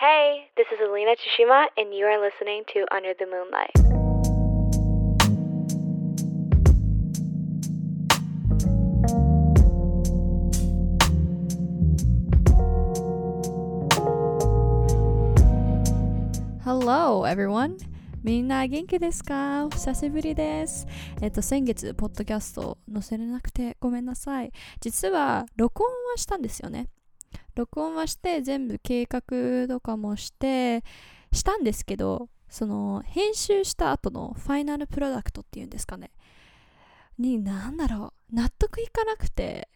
Hey, this is Alina Tsushima, and you are listening to Under the Moonlight. Hello everyone! みんな元気ですか久しぶりです。えっと、先月、ポッドキャスト載せれなくてごめんなさい。実は、録音はしたんですよね。録音はして、全部計画とかもして、したんですけど、その、編集した後のファイナルプロダクトっていうんですかね。に、なんだろう、納得いかなくて、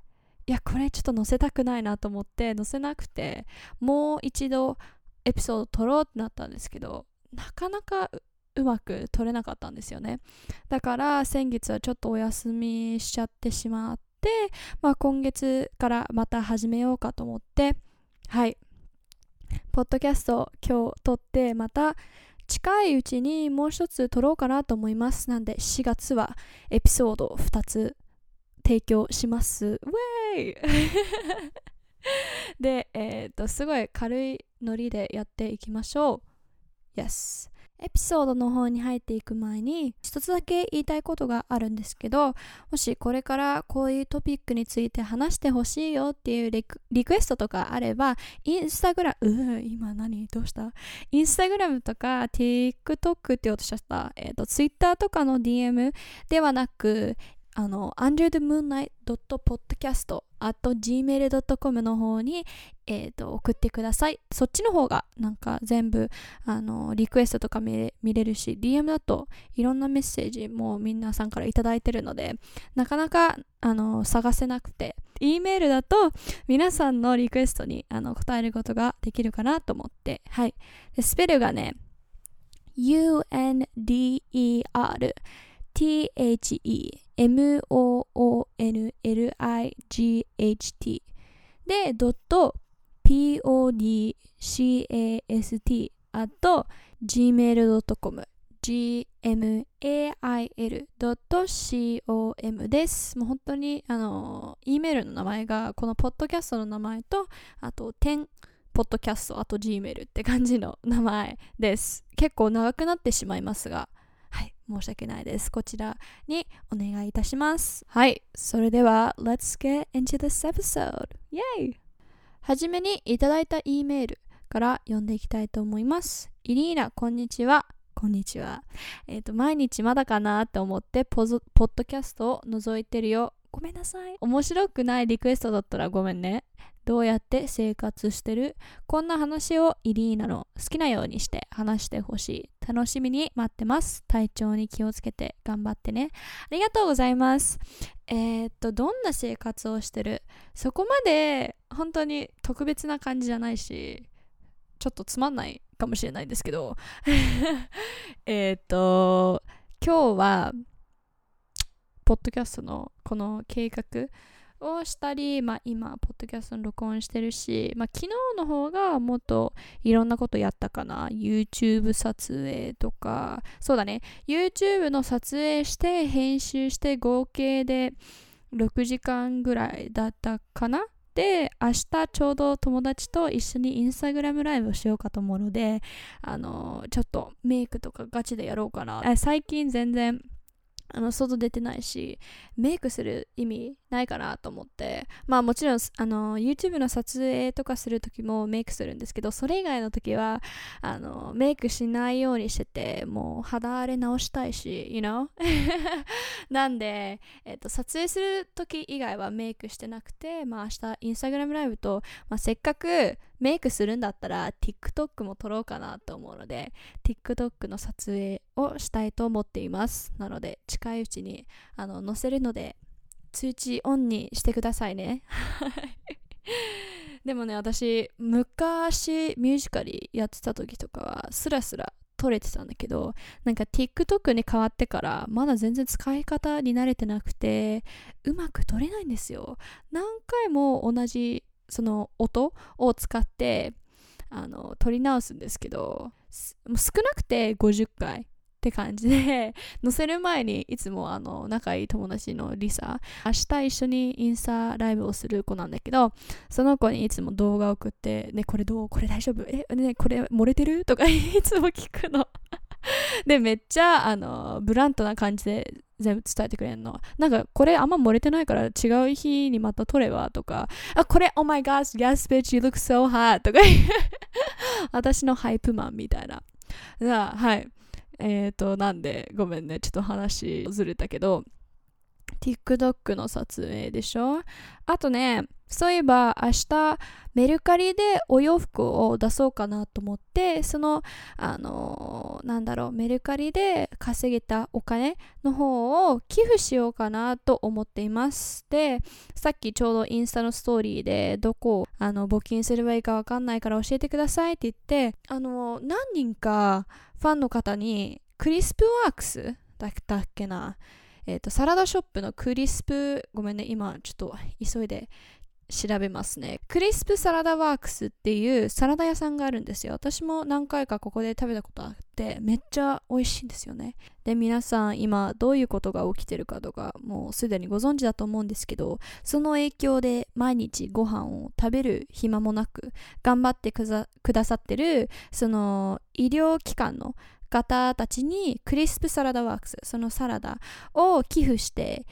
いや、これちょっと載せたくないなと思って、載せなくて、もう一度、エピソード撮ろうってなったんですけどなかなかううまく撮れなかったんですよねだから先月はちょっとお休みしちゃってしまって、まあ、今月からまた始めようかと思ってはいポッドキャスト今日撮ってまた近いうちにもう一つ撮ろうかなと思いますなんで4月はエピソード2つ提供しますウェイ で、えっ、と、すごい軽いノリでやっていきましょう。Yes。エピソードの方に入っていく前に、一つだけ言いたいことがあるんですけど、もしこれからこういうトピックについて話してほしいよっていうリクエストとかあれば、インスタグラム、うー今何どうした？インスタグラムとか TikTok って言おうとしちゃった、えっ、と、Twitter とかの DM ではなく、あの、underthemoonlight.podcast.gmail.com の方に、えー、と送ってください。そっちの方がなんか全部あのリクエストとか見れ見れるし、DM だといろんなメッセージも皆さんからいただいてるので、なかなかあの探せなくて、E メールだと皆さんのリクエストにあの答えることができるかなと思って、はい。でスペルがね、UNDER THE m-o-o-n-l-i-g-h-t で、ドット podcast at gmail.com gmail.com です。もう本当に、あの、E メールの名前が、このポッドキャストの名前と、あと、10ポッドキャスト、あと Gmail って感じの名前です。結構長くなってしまいますが、申し訳ないです。こちらにお願いいたします。はい、それでは、Let's get into this episode! イェイはじめにいただいた E メールから読んでいきたいと思います。イリーナ、こんにちは。こんにちは。えっ、と、毎日まだかなって思ってポッドキャストを覗いてるよ。ごめんなさい。面白くないリクエストだったらごめんね。どうやって生活してる？こんな話をイリーナの好きなようにして話してほしい。楽しみに待ってます。体調に気をつけて頑張ってね。ありがとうございます。えー、っと、どんな生活をしてる？そこまで本当に特別な感じじゃないし、ちょっとつまんないかもしれないですけど。えっと、今日は、ポッドキャストのこの計画をしたり、まあ、今、ポッドキャストの録音してるし、まあ、昨日の方がもっといろんなことやったかな。YouTube 撮影とか、そうだね。YouTube の撮影して、編集して、合計で6時間ぐらいだったかな。で、明日ちょうど友達と一緒にインスタグラムライブをしようかと思うので、あの、ちょっとメイクとかガチでやろうかな。最近全然、あの外出てないしメイクする意味ないかなと思って。まあもちろんあの YouTube の撮影とかする時もメイクするんですけどそれ以外の時はあのメイクしないようにしててもう肌荒れ直したいし you know? なんで、えっと、撮影する時以外はメイクしてなくてまあ明日インスタグラムライブと、まあ、せっかくメイクするんだったら TikTok も撮ろうかなと思うので TikTok の撮影をしたいと思っています。なので近いうちにあの載せるので通知オンにしてくださいね。でもね私昔ミュージカルやってた時とかはスラスラ撮れてたんだけどなんか TikTok に変わってからまだ全然使い方に慣れてなくてうまく撮れないんですよ。何回も同じその音を使ってあの撮り直すんですけど少なくて50回。って感じで載せる前にいつもあの仲いい友達のリサ明日一緒にインスタライブをする子なんだけどその子にいつも動画送ってねこれどう？これ大丈夫？えねこれ漏れてる？とか いつも聞くの でめっちゃあのブラントな感じで全部伝えてくれるの。なんか、これあんま漏れてないから違う日にまた撮れば？とか、あ、これ、oh my gosh, yes bitch, you look so hot とか 私のハイプマンみたいなじゃあ。はい。えっ、ー、と、なんで、ごめんね、ちょっと話ずれたけど、TikTok の撮影でしょ？あとね、そういえば明日メルカリでお洋服を出そうかなと思ってそのあのー、なんだろうメルカリで稼げたお金の方を寄付しようかなと思っています。でさっきちょうどインスタのストーリーでどこをあの募金すればいいかわかんないから教えてくださいって言ってあの、何人かファンの方にクリスプワークスだったっけな？え、ー、と、サラダショップのクリスプ、ごめんね、今ちょっと急いで調べますね。クリスプサラダワークスっていうサラダ屋さんがあるんですよ。私も何回かここで食べたことあってめっちゃ美味しいんですよね。で、皆さん今どういうことが起きてるかとかもうすでにご存知だと思うんですけど、その影響で毎日ご飯を食べる暇もなく頑張ってくださってるその医療機関の方たちにクリスプサラダワークス、そのサラダを寄付して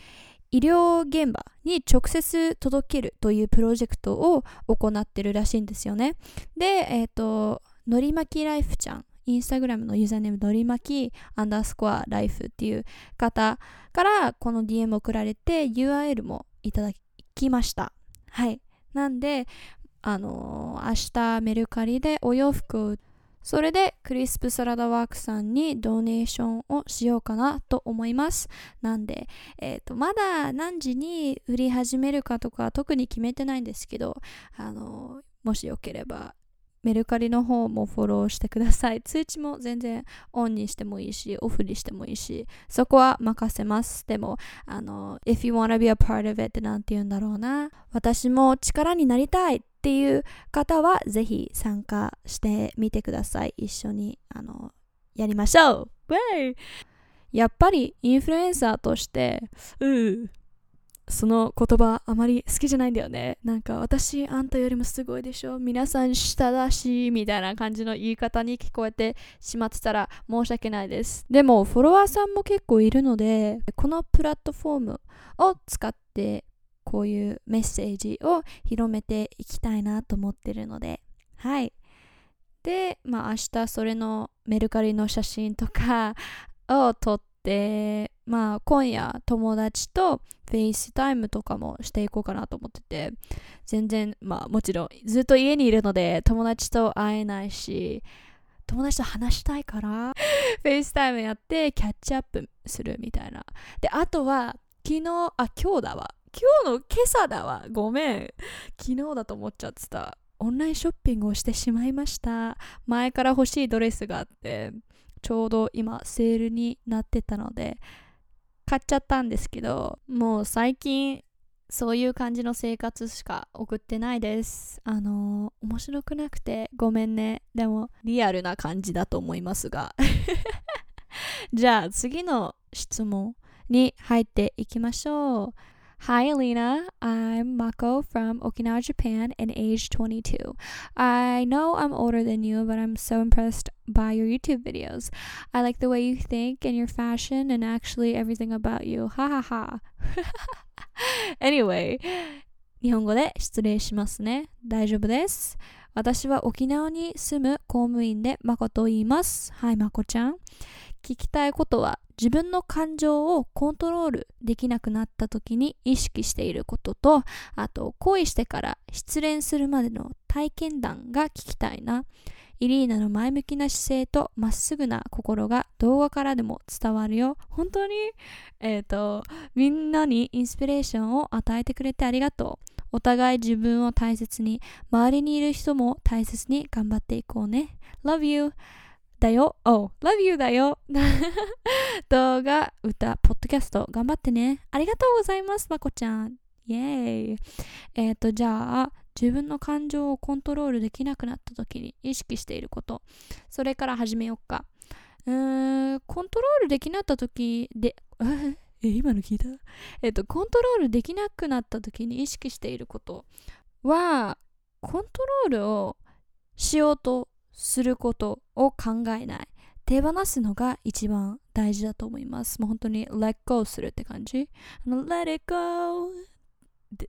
医療現場に直接届けるというプロジェクトを行ってるらしいんですよね。で、えっ、ー、と、のりまきライフちゃん、インスタグラムのユーザーネームのりまきアンダースコアライフっていう方からこの DM 送られて URL もいただきました。はい。なんで、あのー、明日メルカリでお洋服を売ってそれでクリスプサラダワークさんにドネーションをしようかなと思います。なんで、えっ、ー、と、まだ何時に売り始めるかとか特に決めてないんですけど、あの、もしよければメルカリの方もフォローしてください。通知も全然オンにしてもいいし、オフにしてもいいし、そこは任せます。でも、あの、if you wanna be a part of it ってなんて言うんだろうな。私も力になりたいっていう方は、ぜひ参加してみてください。一緒に、あの、やりましょうやっぱりインフルエンサーとして、うー、その言葉あまり好きじゃないんだよね。なんか私あんたよりもすごいでしょ。皆さん下だし、みたいな感じの言い方に聞こえてしまってたら申し訳ないです。でもフォロワーさんも結構いるので、このプラットフォームを使ってこういうメッセージを広めていきたいなと思ってるので、はい。で、まあ明日それのメルカリの写真とかを撮って、でまあ今夜友達と FaceTime とかもしていこうかなと思ってて全然まあもちろんずっと家にいるので友達と会えないし友達と話したいから FaceTime やってキャッチアップするみたいな。であとは昨日あ今日だわ。今日の今朝だわ。ごめん。昨日だと思っちゃってた。オンラインショッピングをしてしまいました。前から欲しいドレスがあって。ちょうど今セールになってたので買っちゃったんですけどもう最近そういう感じの生活しか送ってないです。あのー、面白くなくてごめんね。でもリアルな感じだと思いますが。じゃあ次の質問に入っていきましょう。Hi, Alina. I'm Mako from Okinawa, Japan, and age 22. I know I'm older than you, but I'm so impressed by your YouTube videos. I like the way you think and your fashion and actually everything about you. Ha ha ha. anyway, 日本語で失礼しますね。大丈夫です。私は沖縄に住む公務員でまこと言います。はい、まこちゃん。聞きたいことは自分の感情をコントロールできなくなった時に意識していることとあと恋してから失恋するまでの体験談が聞きたいな。イリーナの前向きな姿勢とまっすぐな心が動画からでも伝わるよ。本当にえっ、ー、とみんなにインスピレーションを与えてくれてありがとう。お互い自分を大切に周りにいる人も大切に頑張っていこうね。Love you! だよ。Oh, love you だよ。動画、歌、ポッドキャスト、頑張ってね。ありがとうございます、まこちゃん。イェーイ。えっ、ー、と、じゃあ、自分の感情をコントロールできなくなった時に意識していること。それから始めようか。うーんコントロールできなった時で え今の聞いた？えっとコントロールできなくなった時に意識していることはコントロールをしようとすることを考えない。手放すのが一番大事だと思います。もう本当に let go するって感じ。let it go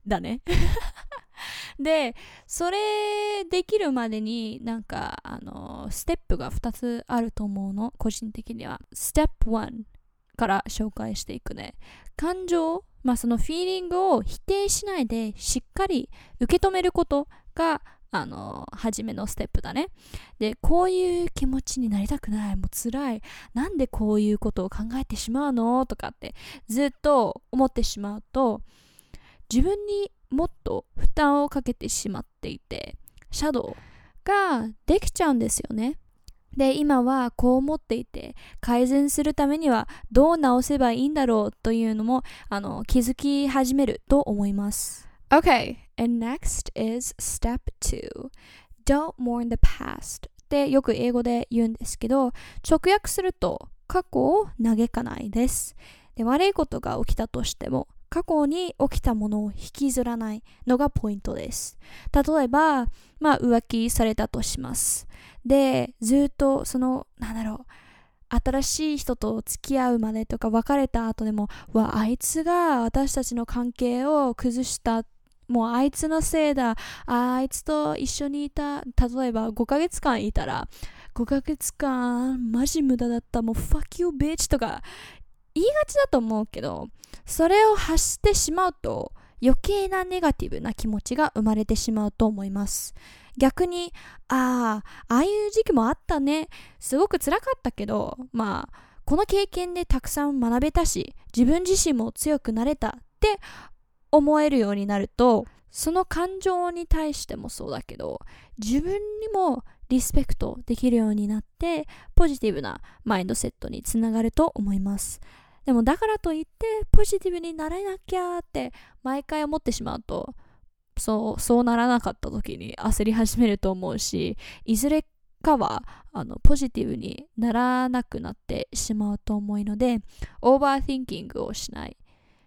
だね。でそれできるまでになんかあのステップが2つあると思うの。個人的には。ステップ1から紹介していくね。感情まあそのフィーリングを否定しないでしっかり受け止めることがあの初めのステップだね。でこういう気持ちになりたくない。もう辛い。なんでこういうことを考えてしまうの？とかってずっと思ってしまうと自分にもっと負担をかけてしまっていてシャドウができちゃうんですよね。で今はこう思っていて改善するためにはどう直せばいいんだろうというのもあの気づき始めると思います。Okay, and next is step 2 Don't mourn the past ってよく英語で言うんですけど直訳すると過去を嘆かないですで悪いことが起きたとしても過去に起きたものを引きずらないのがポイントです。例えば、まあ浮気されたとします。で、ずっとその、なんだろう、新しい人と付き合うまでとか別れた後でも、わ、あいつが私たちの関係を崩したもうあいつのせいだ。あいつと一緒にいた。例えば5ヶ月間いたら5ヶ月間マジ無駄だった。もう fuck you bitch とか言いがちだと思うけどそれを発してしまうと余計なネガティブな気持ちが生まれてしまうと思います。逆にああああいう時期もあったね。すごく辛かったけどまあこの経験でたくさん学べたし自分自身も強くなれたって思えるようになるとその感情に対してもそうだけど自分にもリスペクトできるようになってポジティブなマインドセットにつながると思います。でもだからといってポジティブになれなきゃって毎回思ってしまうとそうそうならなかった時に焦り始めると思うしいずれかはあのポジティブにならなくなってしまうと思うのでオーバーティンキングをしない。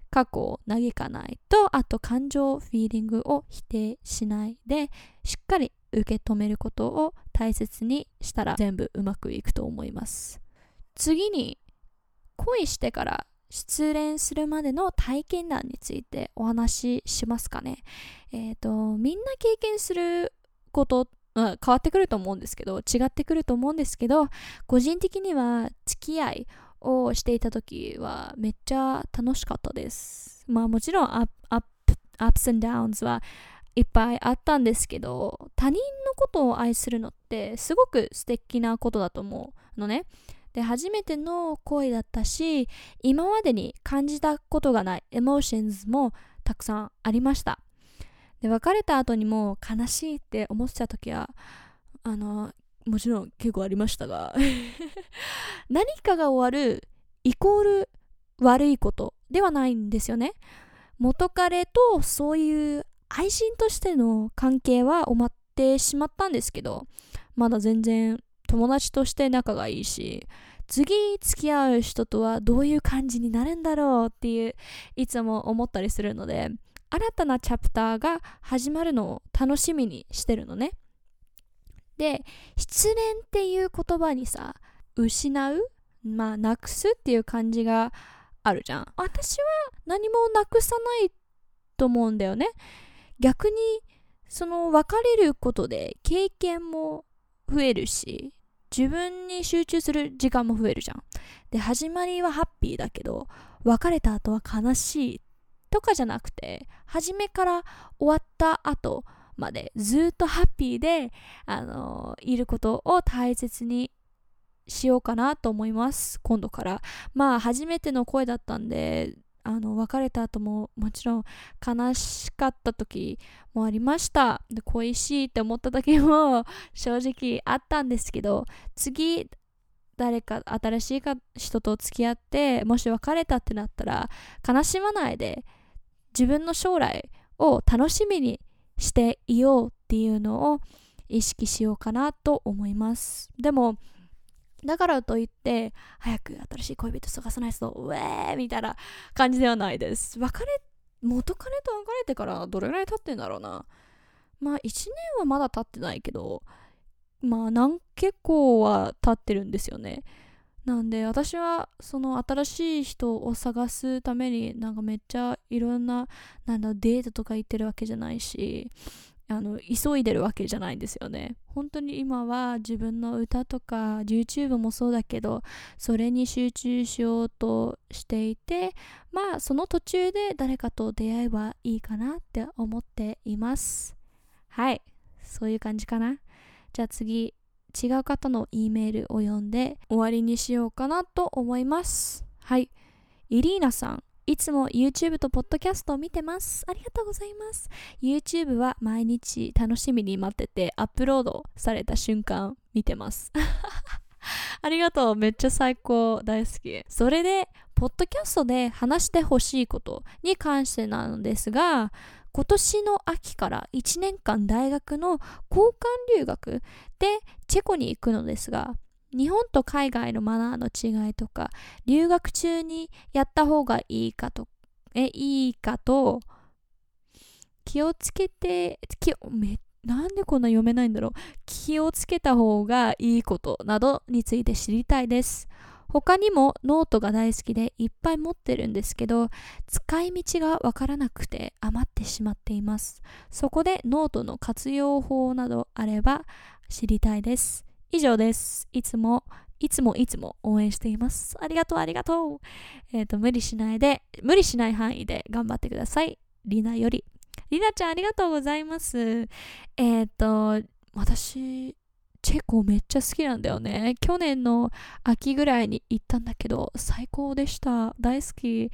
過去を嘆かないとあと感情フィーリングを否定しないでしっかり受け止めることを大切にしたら全部うまくいくと思います次に恋してから失恋するまでの体験談についてお話ししますかね。えっ、ー、と、みんな経験すること、うん、変わってくると思うんですけど、違ってくると思うんですけど、個人的には付き合いをしていた時はめっちゃ楽しかったです。まあもちろんアップ、アップ、アップス and ダウンズはいっぱいあったんですけど、他人のことを愛するのってすごく素敵なことだと思うのね。で初めての恋だったし今までに感じたことがないエモーションズもたくさんありましたで別れた後にも悲しいって思ってた時はあのもちろん結構ありましたが 何かが終わるイコール悪いことではないんですよね。元彼とそういう愛人としての関係は終わってしまったんですけどまだ全然友達として仲がいいし次付き合う人とはどういう感じになるんだろうっていういつも思ったりするので新たなチャプターが始まるのを楽しみにしてるのね。で失恋っていう言葉にさ失う？まあなくすっていう感じがあるじゃん。私は何もなくさないと思うんだよね。逆にその別れることで経験も増えるし自分に集中する時間も増えるじゃん。で、始まりはハッピーだけど、別れた後は悲しいとかじゃなくて、初めから終わった後までずっとハッピーで、あのー、いることを大切にしようかなと思います。今度から。まあ、初めての声だったんで、あの別れた後ももちろん悲しかった時もありましたで恋しいって思った時も 正直あったんですけど次誰か新しい人と付き合ってもし別れたってなったら悲しまないで自分の将来を楽しみにしていようっていうのを意識しようかなと思います。でもだからといって早く新しい恋人探さないとウェーみたいな感じではないです。別れ元彼と別れてからどれぐらい経ってんだろうな。まあ1年はまだ経ってないけどまあ何結構は経ってるんですよね。なんで私はその新しい人を探すためになんかめっちゃいろんななんだデートとか行ってるわけじゃないしあの急いでるわけじゃないんですよね。本当に今は自分の歌とか YouTube もそうだけどそれに集中しようとしていてまあその途中で誰かと出会えばいいかなって思っています。はい。そういう感じかな。じゃあ次。違う方の E メールを読んで終わりにしようかなと思いますはいイリーナさんいつも YouTube と Podcast を見てます。ありがとうございます。YouTube は毎日楽しみに待っててアップロードされた瞬間見てます。ありがとう。めっちゃ最高。大好き。それで、ポッドキャストで話してほしいことに関してなんですが、今年の秋から1年間大学の交換留学でチェコに行くのですが、日本と海外のマナーの違いとか、留学中にやった方がいいかと、え、いいかと、気をつけて、気めなんでこんな読めないんだろう。気をつけた方がいいことなどについて知りたいです。他にもノートが大好きでいっぱい持ってるんですけど使い道がわからなくて余ってしまっています。そこでノートの活用法などあれば知りたいです。以上です。いつもいつもいつも応援しています。ありがとうありがとう。えっ、ー、と無理しないで無理しない範囲で頑張ってください。リナより。リナちゃんありがとうございます。えっ、ー、と私チェコめっちゃ好きなんだよね。去年の秋ぐらいに行ったんだけど、最高でした。大好き。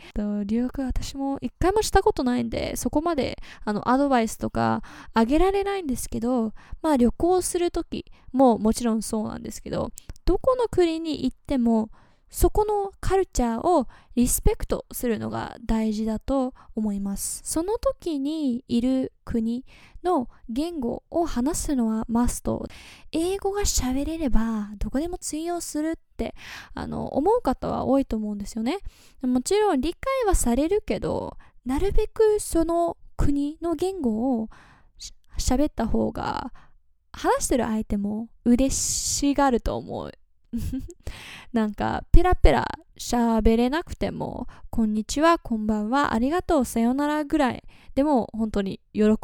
留学私も一回もしたことないんで、そこまであのアドバイスとかあげられないんですけど、まあ旅行するときももちろんそうなんですけど、どこの国に行ってもそこのカルチャーをリスペクトするのが大事だと思います。その時にいる国の言語を話すのはマスト。英語が喋れればどこでも通用するってあの思う方は多いと思うんですよね。もちろん理解はされるけど、なるべくその国の言語を喋った方が話してる相手も嬉しがると思う なんかペラペラ喋れなくてもこんにちはこんばんはありがとうさよならぐらいでも本当に喜ぶ。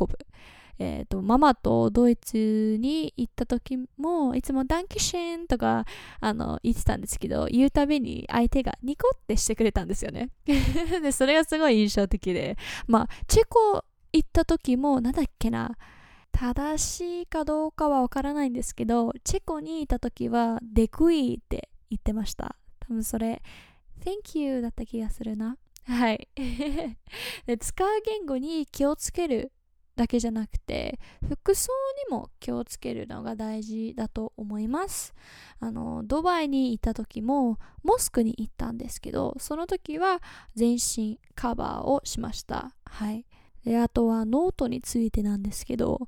えーと、ママとドイツに行った時もいつもダンキシェンとかあの言ってたんですけど言うたびに相手がニコってしてくれたんですよね。でそれがすごい印象的で。まあチェコ行った時もなんだっけな正しいかどうかはわからないんですけど、チェコにいた時は、デクイって言ってました。多分それ、Thank you だった気がするな。はい。で使う言語に気をつけるだけじゃなくて、服装にも気をつけるのが大事だと思います。あの、ドバイに行った時も、モスクに行ったんですけど、その時は全身カバーをしました。はい。であとはノートについてなんですけど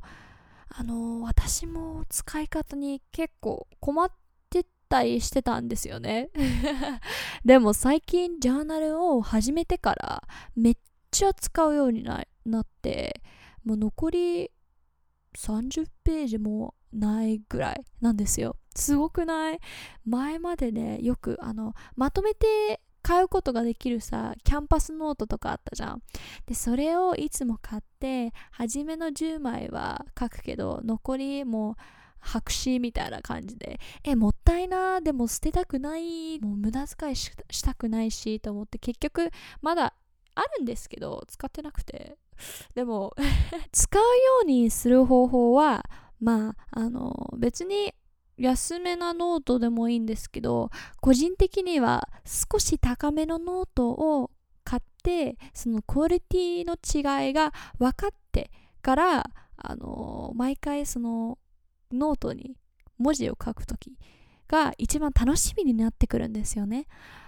あの私も使い方に結構困ってたりしてたんですよね。でも最近ジャーナルを始めてからめっちゃ使うようになってもう残り30ページもないぐらいなんですよ。すごくない？前までねよくあのまとめて買うことができるさキャンパスノートとかあったじゃん。でそれをいつも買って初めの10枚は書くけど残りもう白紙みたいな感じでえもったいなでも捨てたくないもう無駄遣いしたくないしと思って結局まだあるんですけど使ってなくて。でも 使うようにする方法はまああの別に安めなノートでもいいんですけど個人的には少し高めのノートを買ってそのクオリティの違いが分かってからあの毎回そのノートに文字を書くときが一番楽しみになってくるんですよね。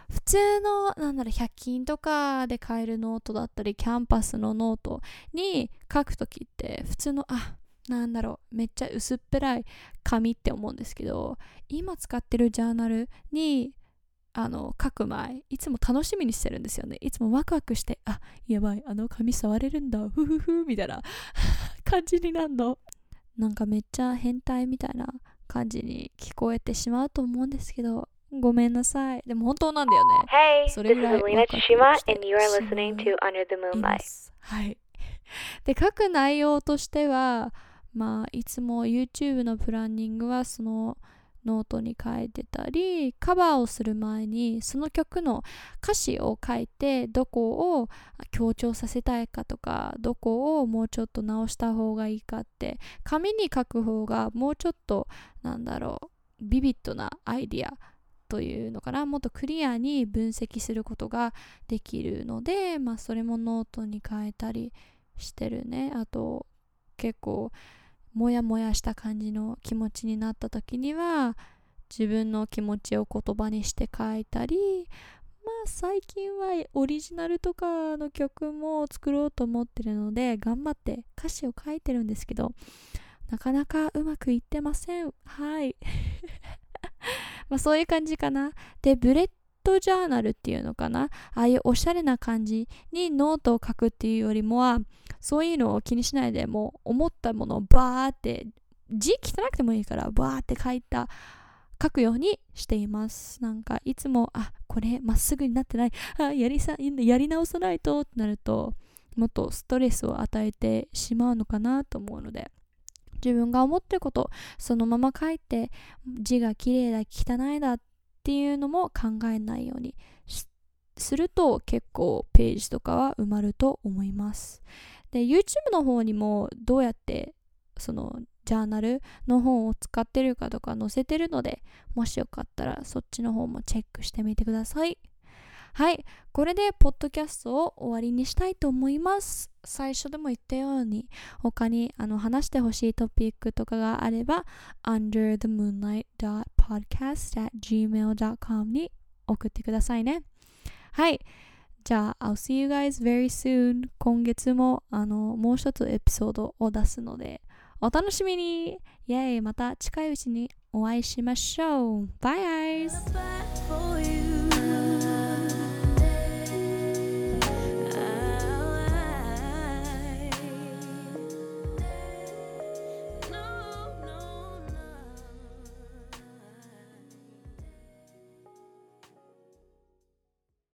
普通のなんだろう100均とかで買えるノートだったりキャンパスのノートに書くときって普通のあなんだろうめっちゃ薄っぺらい紙って思うんですけど今使ってるジャーナルにあの書く前いつも楽しみにしてるんですよね。いつもワクワクしてあやばいあの紙触れるんだ。ふふふみたいな感じになるの。なんかめっちゃ変態みたいな感じに聞こえてしまうと思うんですけどごめんなさい。でも本当なんだよね。Hey, それぐらいはい。で書く内容としてはまあいつも YouTube のプランニングはそのノートに書いてたりカバーをする前にその曲の歌詞を書いてどこを強調させたいかとかどこをもうちょっと直した方がいいかって紙に書く方がもうちょっとなんだろうビビッドなアイディアというのかなもっとクリアに分析することができるので、まあ、それもノートに書いたりしてるね。あと結構モヤモヤした感じの気持ちになった時には自分の気持ちを言葉にして書いたりまあ最近はオリジナルとかの曲も作ろうと思ってるので頑張って歌詞を書いてるんですけどなかなかうまくいってません。はい。まあそういう感じかな。で bullet journal っていうのかな。ああいうおしゃれな感じにノートを書くっていうよりもはそういうのを気にしないでもう思ったものをバーって字汚くてもいいからバーって書いた書くようにしています。なんかいつもあこれまっすぐになってない。あやりさやり直さないとってなるともっとストレスを与えてしまうのかなと思うので自分が思ってることそのまま書いて字が綺麗だ汚いだっていうのも考えないようにすると結構ページとかは埋まると思います。で YouTube の方にもどうやってそのジャーナルの本を使ってるかとか載せてるのでもしよかったらそっちの方もチェックしてみてください。はい。これでポッドキャストを終わりにしたいと思います。最初でも言ったように他にあの話してほしいトピックとかがあれば underthemoonlight.podcast.gmail.com に送ってくださいね。はい。じゃあ I'll see you guys very soon. 今月もあのもう一つエピソードを出すのでお楽しみに。イェイまた近いうちにお会いしましょう。Bye guys!